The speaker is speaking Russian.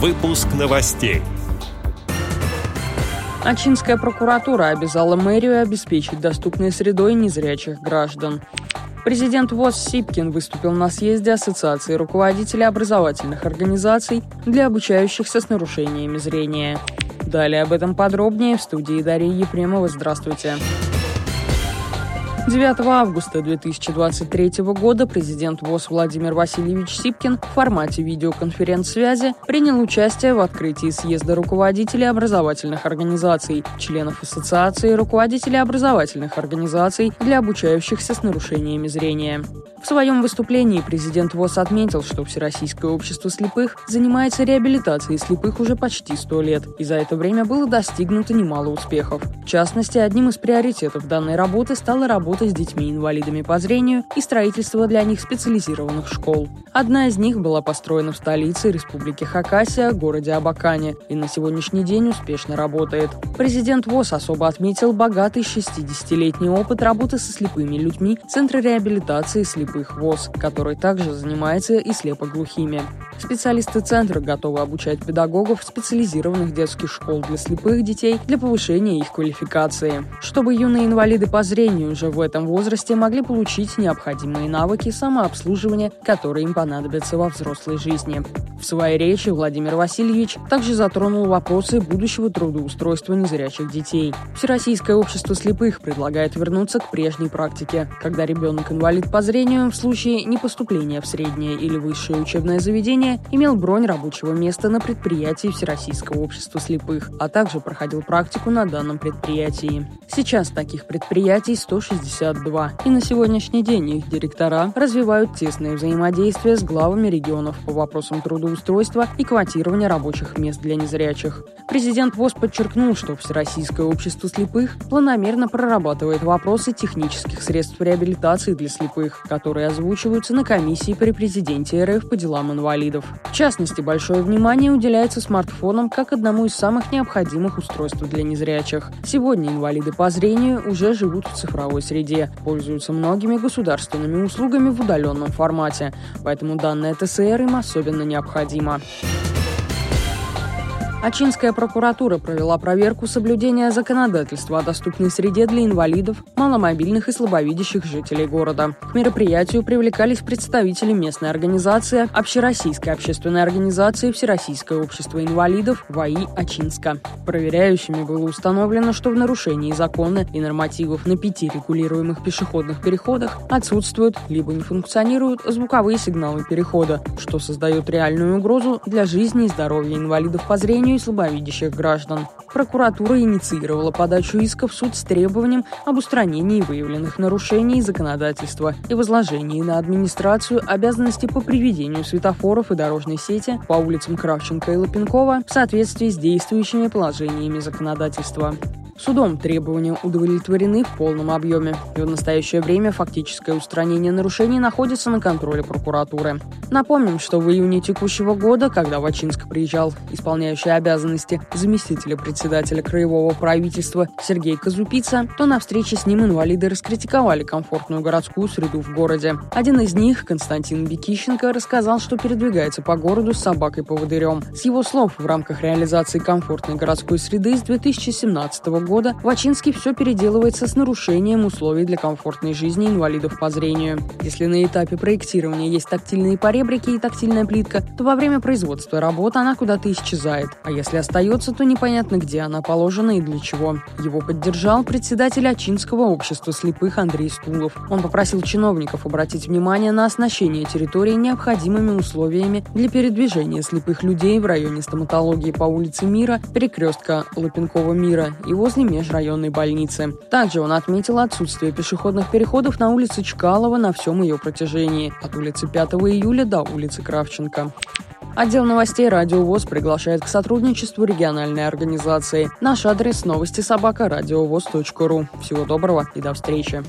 Выпуск новостей. Ачинская прокуратура обязала мэрию обеспечить доступной средой незрячих граждан. Президент ВОЗ Сипкин выступил на съезде Ассоциации руководителей образовательных организаций для обучающихся с нарушениями зрения. Далее об этом подробнее в студии Дарьи Ефремова. Здравствуйте. Здравствуйте. 9 августа 2023 года президент ВОЗ Владимир Васильевич Сипкин в формате видеоконференц-связи принял участие в открытии съезда руководителей образовательных организаций, членов ассоциации руководителей образовательных организаций для обучающихся с нарушениями зрения. В своем выступлении президент ВОЗ отметил, что Всероссийское общество слепых занимается реабилитацией слепых уже почти сто лет, и за это время было достигнуто немало успехов. В частности, одним из приоритетов данной работы стала работа с детьми-инвалидами по зрению и строительство для них специализированных школ. Одна из них была построена в столице Республики Хакасия, городе Абакане, и на сегодняшний день успешно работает. Президент ВОЗ особо отметил богатый 60-летний опыт работы со слепыми людьми Центра реабилитации слепых слепых ВОЗ, который также занимается и слепоглухими. Специалисты центра готовы обучать педагогов специализированных детских школ для слепых детей для повышения их квалификации, чтобы юные инвалиды по зрению уже в этом возрасте могли получить необходимые навыки самообслуживания, которые им понадобятся во взрослой жизни. В своей речи Владимир Васильевич также затронул вопросы будущего трудоустройства незрячих детей. Всероссийское общество слепых предлагает вернуться к прежней практике, когда ребенок-инвалид по зрению в случае непоступления в среднее или высшее учебное заведение имел бронь рабочего места на предприятии Всероссийского общества слепых, а также проходил практику на данном предприятии. Сейчас таких предприятий 162, и на сегодняшний день их директора развивают тесное взаимодействие с главами регионов по вопросам трудоустройства и квотирования рабочих мест для незрячих. Президент ВОЗ подчеркнул, что Всероссийское общество слепых планомерно прорабатывает вопросы технических средств реабилитации для слепых, которые озвучиваются на комиссии при президенте РФ по делам инвалидов. В частности, большое внимание уделяется смартфонам как одному из самых необходимых устройств для незрячих. Сегодня инвалиды по зрению уже живут в цифровой среде, пользуются многими государственными услугами в удаленном формате, поэтому данная ТСР им особенно необходима. Ачинская прокуратура провела проверку соблюдения законодательства о доступной среде для инвалидов, маломобильных и слабовидящих жителей города. К мероприятию привлекались представители местной организации, общероссийской общественной организации Всероссийское общество инвалидов ВАИ Ачинска. Проверяющими было установлено, что в нарушении закона и нормативов на пяти регулируемых пешеходных переходах отсутствуют либо не функционируют звуковые сигналы перехода, что создает реальную угрозу для жизни и здоровья инвалидов по зрению и слабовидящих граждан. Прокуратура инициировала подачу иска в суд с требованием об устранении выявленных нарушений законодательства и возложении на администрацию обязанности по приведению светофоров и дорожной сети по улицам Кравченко и Лапенкова в соответствии с действующими положениями законодательства. Судом требования удовлетворены в полном объеме, и в настоящее время фактическое устранение нарушений находится на контроле прокуратуры. Напомним, что в июне текущего года, когда в приезжал исполняющий обязанности заместителя председателя краевого правительства Сергей Казупица, то на встрече с ним инвалиды раскритиковали комфортную городскую среду в городе. Один из них, Константин Бекищенко, рассказал, что передвигается по городу с собакой-поводырем. С его слов, в рамках реализации комфортной городской среды с 2017 года года в Ачинске все переделывается с нарушением условий для комфортной жизни инвалидов по зрению. Если на этапе проектирования есть тактильные поребрики и тактильная плитка, то во время производства работы она куда-то исчезает. А если остается, то непонятно, где она положена и для чего. Его поддержал председатель Ачинского общества слепых Андрей Стулов. Он попросил чиновников обратить внимание на оснащение территории необходимыми условиями для передвижения слепых людей в районе стоматологии по улице Мира, перекрестка Лапенкова Мира и возле возле межрайонной больницы. Также он отметил отсутствие пешеходных переходов на улице Чкалова на всем ее протяжении, от улицы 5 июля до улицы Кравченко. Отдел новостей «Радио ВОЗ» приглашает к сотрудничеству региональной организации. Наш адрес – новости собака ру. Всего доброго и до встречи.